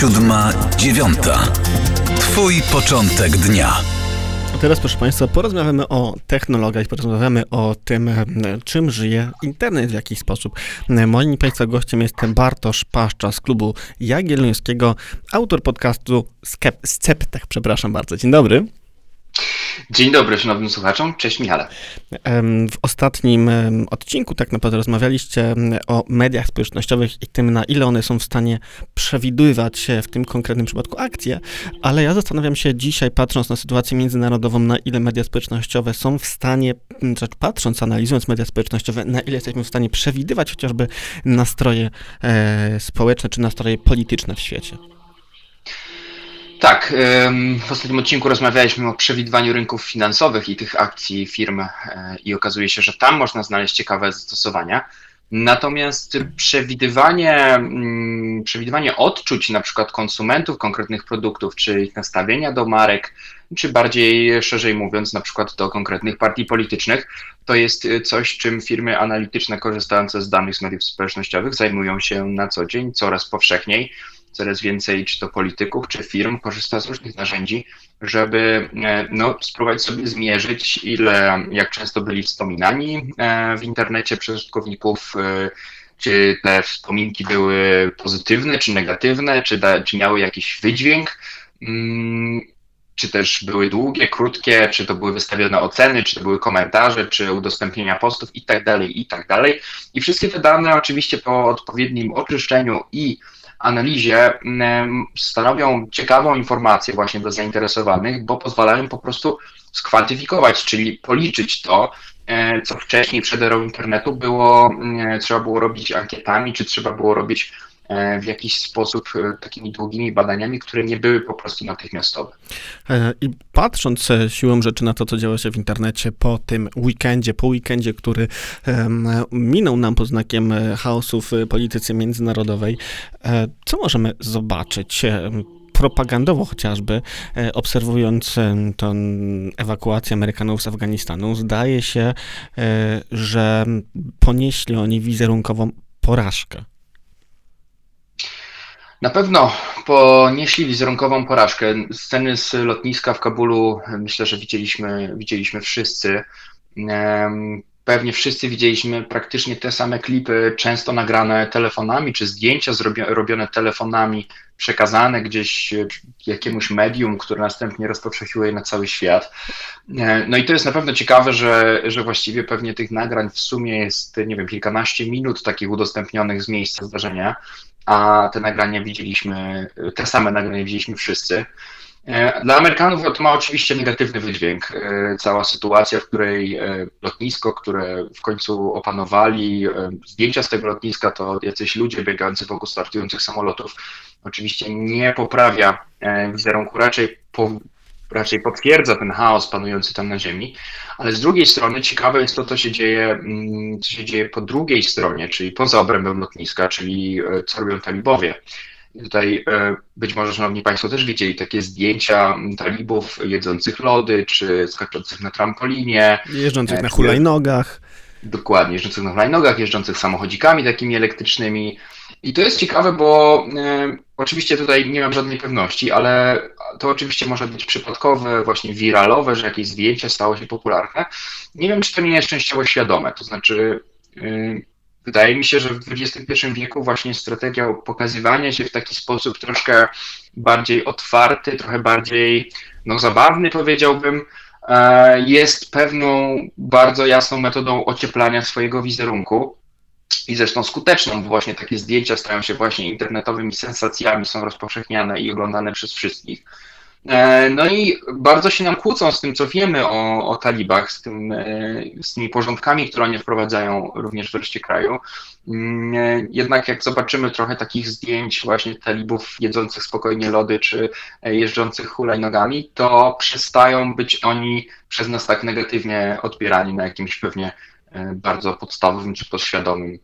siódma, dziewiąta. Twój początek dnia. Teraz, proszę Państwa, porozmawiamy o technologiach, porozmawiamy o tym, czym żyje internet w jakiś sposób. Moim Państwa gościem jest Bartosz Paszcza z klubu Jagiellońskiego, autor podcastu Skep, Sceptech, przepraszam bardzo. Dzień dobry. Dzień dobry szanownym słuchaczom, cześć Michale. W ostatnim odcinku tak naprawdę rozmawialiście o mediach społecznościowych i tym, na ile one są w stanie przewidywać w tym konkretnym przypadku akcje, ale ja zastanawiam się dzisiaj, patrząc na sytuację międzynarodową, na ile media społecznościowe są w stanie, znaczy patrząc, analizując media społecznościowe, na ile jesteśmy w stanie przewidywać chociażby nastroje e, społeczne czy nastroje polityczne w świecie. Tak, w ostatnim odcinku rozmawialiśmy o przewidywaniu rynków finansowych i tych akcji firm e, i okazuje się, że tam można znaleźć ciekawe zastosowania. Natomiast przewidywanie, mm, przewidywanie odczuć na przykład konsumentów konkretnych produktów, czy ich nastawienia do marek, czy bardziej szerzej mówiąc, na przykład do konkretnych partii politycznych, to jest coś, czym firmy analityczne korzystające z danych z mediów społecznościowych zajmują się na co dzień, coraz powszechniej coraz więcej czy to polityków, czy firm korzysta z różnych narzędzi, żeby e, no, spróbować sobie zmierzyć, ile, jak często byli wspominani e, w internecie przez użytkowników, e, czy te wspominki były pozytywne, czy negatywne, czy, da, czy miały jakiś wydźwięk, mm, czy też były długie, krótkie, czy to były wystawione oceny, czy to były komentarze, czy udostępnienia postów i tak dalej, i tak dalej. I wszystkie te dane oczywiście po odpowiednim oczyszczeniu i analizie mm, stanowią ciekawą informację właśnie dla zainteresowanych, bo pozwalają po prostu skwantyfikować, czyli policzyć to, e, co wcześniej przed erą internetu było, mm, trzeba było robić ankietami, czy trzeba było robić E, w jakiś sposób e, takimi długimi badaniami, które nie były po prostu natychmiastowe. E, I patrząc siłą rzeczy na to, co działo się w internecie po tym weekendzie, po weekendzie, który minął nam pod znakiem chaosu w polityce międzynarodowej, co możemy zobaczyć? propagandowo chociażby, obserwując tę ewakuację Amerykanów z Afganistanu, zdaje się, że ponieśli oni wizerunkową porażkę. Na pewno ponieśli wizerunkową porażkę. Sceny z lotniska w Kabulu myślę, że widzieliśmy, widzieliśmy wszyscy. Pewnie wszyscy widzieliśmy praktycznie te same klipy, często nagrane telefonami, czy zdjęcia robione telefonami, przekazane gdzieś jakiemuś medium, które następnie rozpowszechniło je na cały świat. E, no i to jest na pewno ciekawe, że, że właściwie pewnie tych nagrań w sumie jest, nie wiem, kilkanaście minut takich udostępnionych z miejsca zdarzenia a te nagrania widzieliśmy, te same nagrania widzieliśmy wszyscy. E, dla Amerykanów to ma oczywiście negatywny wydźwięk. E, cała sytuacja, w której e, lotnisko, które w końcu opanowali, zdjęcia z tego lotniska to jacyś ludzie biegający wokół startujących samolotów, oczywiście nie poprawia wizerunku, raczej raczej potwierdza ten chaos panujący tam na Ziemi, ale z drugiej strony ciekawe jest to, co się dzieje, mm, co się dzieje po drugiej stronie, czyli poza obrębem lotniska, czyli e, co robią talibowie. Tutaj e, być może, Szanowni Państwo, też widzieli takie zdjęcia talibów jedzących lody, czy skaczących na trampolinie. Jeżdżących e, na hulajnogach. Dokładnie, jeżdżących na hulajnogach, jeżdżących samochodzikami takimi elektrycznymi. I to jest ciekawe, bo e, oczywiście tutaj nie mam żadnej pewności, ale to oczywiście może być przypadkowe, właśnie wiralowe, że jakieś zdjęcie stało się popularne. Nie wiem, czy to nie jest częściowo świadome. To znaczy, e, wydaje mi się, że w XXI wieku właśnie strategia pokazywania się w taki sposób troszkę bardziej otwarty, trochę bardziej no, zabawny, powiedziałbym, jest pewną bardzo jasną metodą ocieplania swojego wizerunku i zresztą skuteczną, bo właśnie takie zdjęcia stają się właśnie internetowymi sensacjami, są rozpowszechniane i oglądane przez wszystkich. E, no i bardzo się nam kłócą z tym, co wiemy o, o talibach, z, tym, e, z tymi porządkami, które oni wprowadzają również w reszcie kraju. Mm, e, jednak jak zobaczymy trochę takich zdjęć właśnie talibów jedzących spokojnie lody czy jeżdżących hulajnogami, to przestają być oni przez nas tak negatywnie odbierani na jakimś pewnie bardzo podstawowym czy podświadomym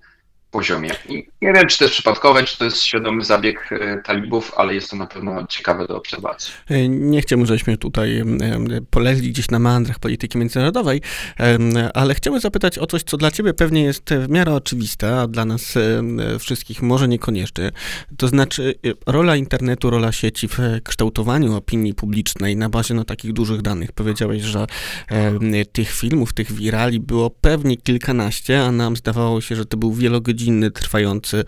poziomie. I nie wiem, czy to jest przypadkowe, czy to jest świadomy zabieg e, talibów, ale jest to na pewno ciekawe do obserwacji. E, nie chciałbym, żebyśmy tutaj poleźli gdzieś na mandrach polityki międzynarodowej, ale chciałbym zapytać o coś, co dla ciebie pewnie jest w miarę oczywiste, a dla nas wszystkich może niekoniecznie. To znaczy rola internetu, rola sieci w kształtowaniu opinii publicznej na bazie no, takich dużych danych. Powiedziałeś, że tych filmów, tych wirali było pewnie kilkanaście, a nam zdawało się, że to był wielogodzinny, trwający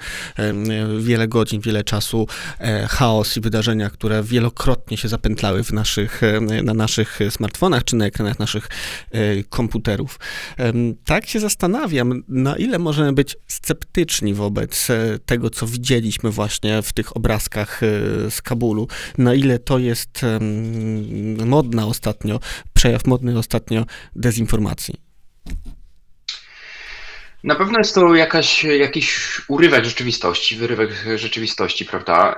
wiele godzin, wiele czasu e, chaos i wydarzenia, które wielokrotnie się zapętlały w naszych, na naszych smartfonach czy na ekranach naszych e, komputerów. Tak się zastanawiam, na ile możemy być sceptyczni wobec e, tego, co widzieliśmy właśnie w tych obrazkach z Kabulu, na ile to jest modna ostatnio, przejaw modny ostatnio dezinformacji. Na pewno jest to jakaś, jakiś urywek rzeczywistości, wyrywek rzeczywistości, prawda?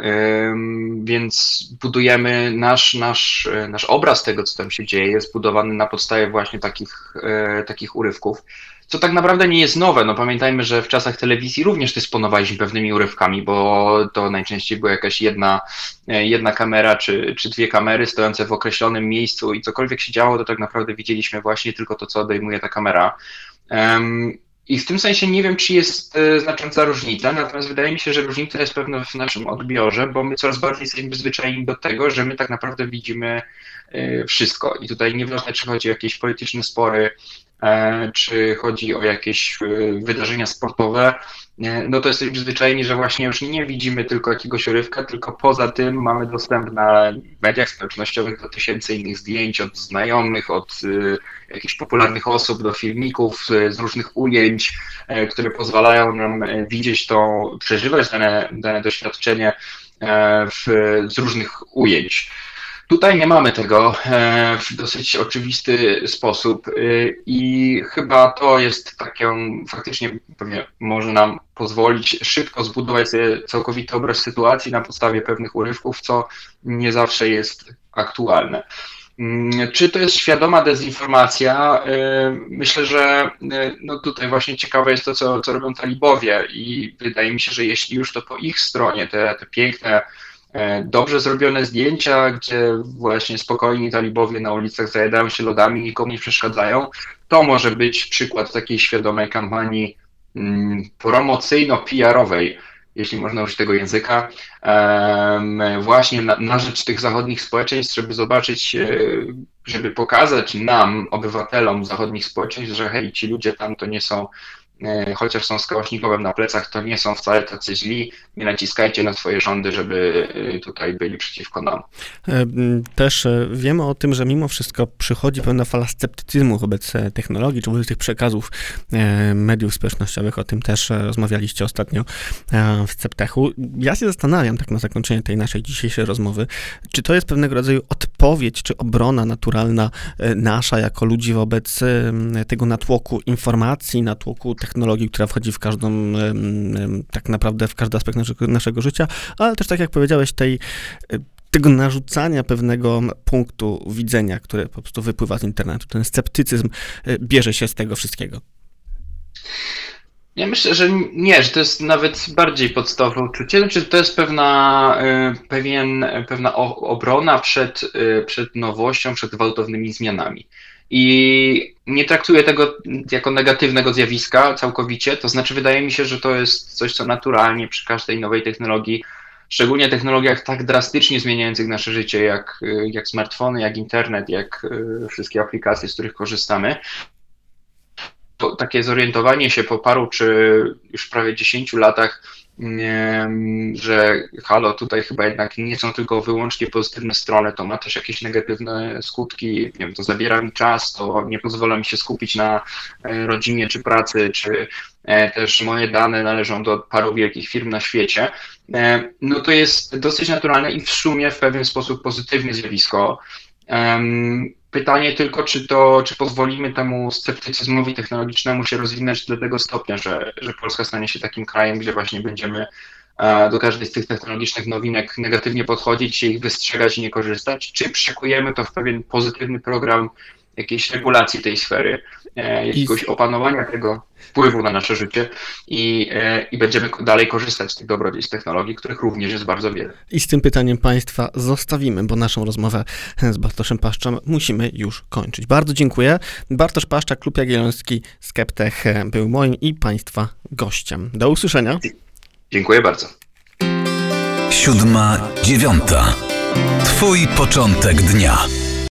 Więc budujemy nasz, nasz, nasz obraz tego, co tam się dzieje, jest budowany na podstawie właśnie takich, e, takich urywków. Co tak naprawdę nie jest nowe. No pamiętajmy, że w czasach telewizji również dysponowaliśmy pewnymi urywkami, bo to najczęściej była jakaś jedna, e, jedna kamera czy, czy dwie kamery stojące w określonym miejscu i cokolwiek się działo, to tak naprawdę widzieliśmy właśnie tylko to, co odejmuje ta kamera. I w tym sensie nie wiem, czy jest e, znacząca różnica, natomiast wydaje mi się, że różnica jest pewna w naszym odbiorze, bo my coraz bardziej jesteśmy przyzwyczajeni do tego, że my tak naprawdę widzimy e, wszystko. I tutaj nieważne, czy chodzi o jakieś polityczne spory, czy chodzi o jakieś wydarzenia sportowe, no to jesteśmy przyzwyczajeni, że właśnie już nie widzimy tylko jakiegoś urywka, tylko poza tym mamy dostęp na mediach społecznościowych do tysięcy innych zdjęć od znajomych, od jakichś popularnych osób, do filmików z różnych ujęć, które pozwalają nam widzieć to, przeżywać dane, dane doświadczenie w, z różnych ujęć. Tutaj nie mamy tego e, w dosyć oczywisty sposób e, i chyba to jest takie, faktycznie pewnie może nam pozwolić szybko zbudować całkowity obraz sytuacji na podstawie pewnych urywków, co nie zawsze jest aktualne. Mm, czy to jest świadoma dezinformacja? E, myślę, że no tutaj właśnie ciekawe jest to, co, co robią talibowie i wydaje mi się, że jeśli już to po ich stronie te, te piękne dobrze zrobione zdjęcia, gdzie właśnie spokojni talibowie na ulicach zajadają się lodami, nikomu nie przeszkadzają. To może być przykład takiej świadomej kampanii mm, promocyjno-PR-owej, jeśli można użyć tego języka, właśnie na, na rzecz tych zachodnich społeczeństw, żeby zobaczyć, e, żeby pokazać nam, obywatelom zachodnich społeczeństw, że hej, ci ludzie tam to nie są E, chociaż są z na plecach, to nie są wcale tacy źli. Nie naciskajcie na swoje rządy, żeby e, tutaj byli przeciwko nam. E, też wiemy o tym, że mimo wszystko przychodzi pewna fala sceptycyzmu wobec technologii, czy wobec tych przekazów mediów społecznościowych. O tym też rozmawialiście ostatnio w Sceptechu. Ja się zastanawiam, tak na zakończenie tej naszej dzisiejszej rozmowy, czy to jest pewnego rodzaju odpowiedź, czy obrona naturalna nasza jako ludzi wobec tego natłoku informacji, natłoku technologii, technologii, która wchodzi w każdą, tak naprawdę w każdy aspekt naszego, naszego życia, ale też, tak jak powiedziałeś, tej e, tego narzucania pewnego punktu widzenia, które po prostu wypływa z internetu. Ten sceptycyzm e, bierze się z tego wszystkiego. Ja myślę, że nie, że to jest nawet bardziej podstawowe uczucie, czy znaczy, to jest pewna, e, pewien, pewna obrona przed, przed nowością, przed gwałtownymi zmianami. I nie traktuję tego jako negatywnego zjawiska całkowicie. To znaczy, wydaje mi się, że to jest coś, co naturalnie przy każdej nowej technologii, szczególnie technologiach tak drastycznie zmieniających nasze życie, jak, jak smartfony, jak internet, jak e, wszystkie aplikacje, z których korzystamy, to takie zorientowanie się po paru czy już prawie 10 latach że halo, tutaj chyba jednak nie są tylko wyłącznie pozytywne strony, to ma też jakieś negatywne skutki, nie wiem, to zabiera mi czas, to nie pozwala mi się skupić na e, rodzinie czy pracy, czy e, też moje dane należą do paru wielkich firm na świecie, e, no to jest dosyć naturalne i w sumie w pewien sposób pozytywne zjawisko. Pytanie tylko, czy to, czy pozwolimy temu sceptycyzmowi technologicznemu się rozwinąć do tego stopnia, że, że Polska stanie się takim krajem, gdzie właśnie będziemy e, do każdej z tych technologicznych nowinek negatywnie podchodzić, ich wystrzegać i nie korzystać, czy przekujemy to w pewien pozytywny program jakiejś regulacji tej sfery, e, jakiegoś opanowania tego wpływu na nasze życie i, e, i będziemy dalej korzystać z tych dobrodziejstw technologii, których również jest bardzo wiele. I z tym pytaniem Państwa zostawimy, bo naszą rozmowę z Bartoszem Paszczem musimy już kończyć. Bardzo dziękuję. Bartosz Paszczak, Klub Jagielloński Skeptech był moim i Państwa gościem. Do usłyszenia. Dziękuję bardzo. Siódma, dziewiąta. Twój początek dnia.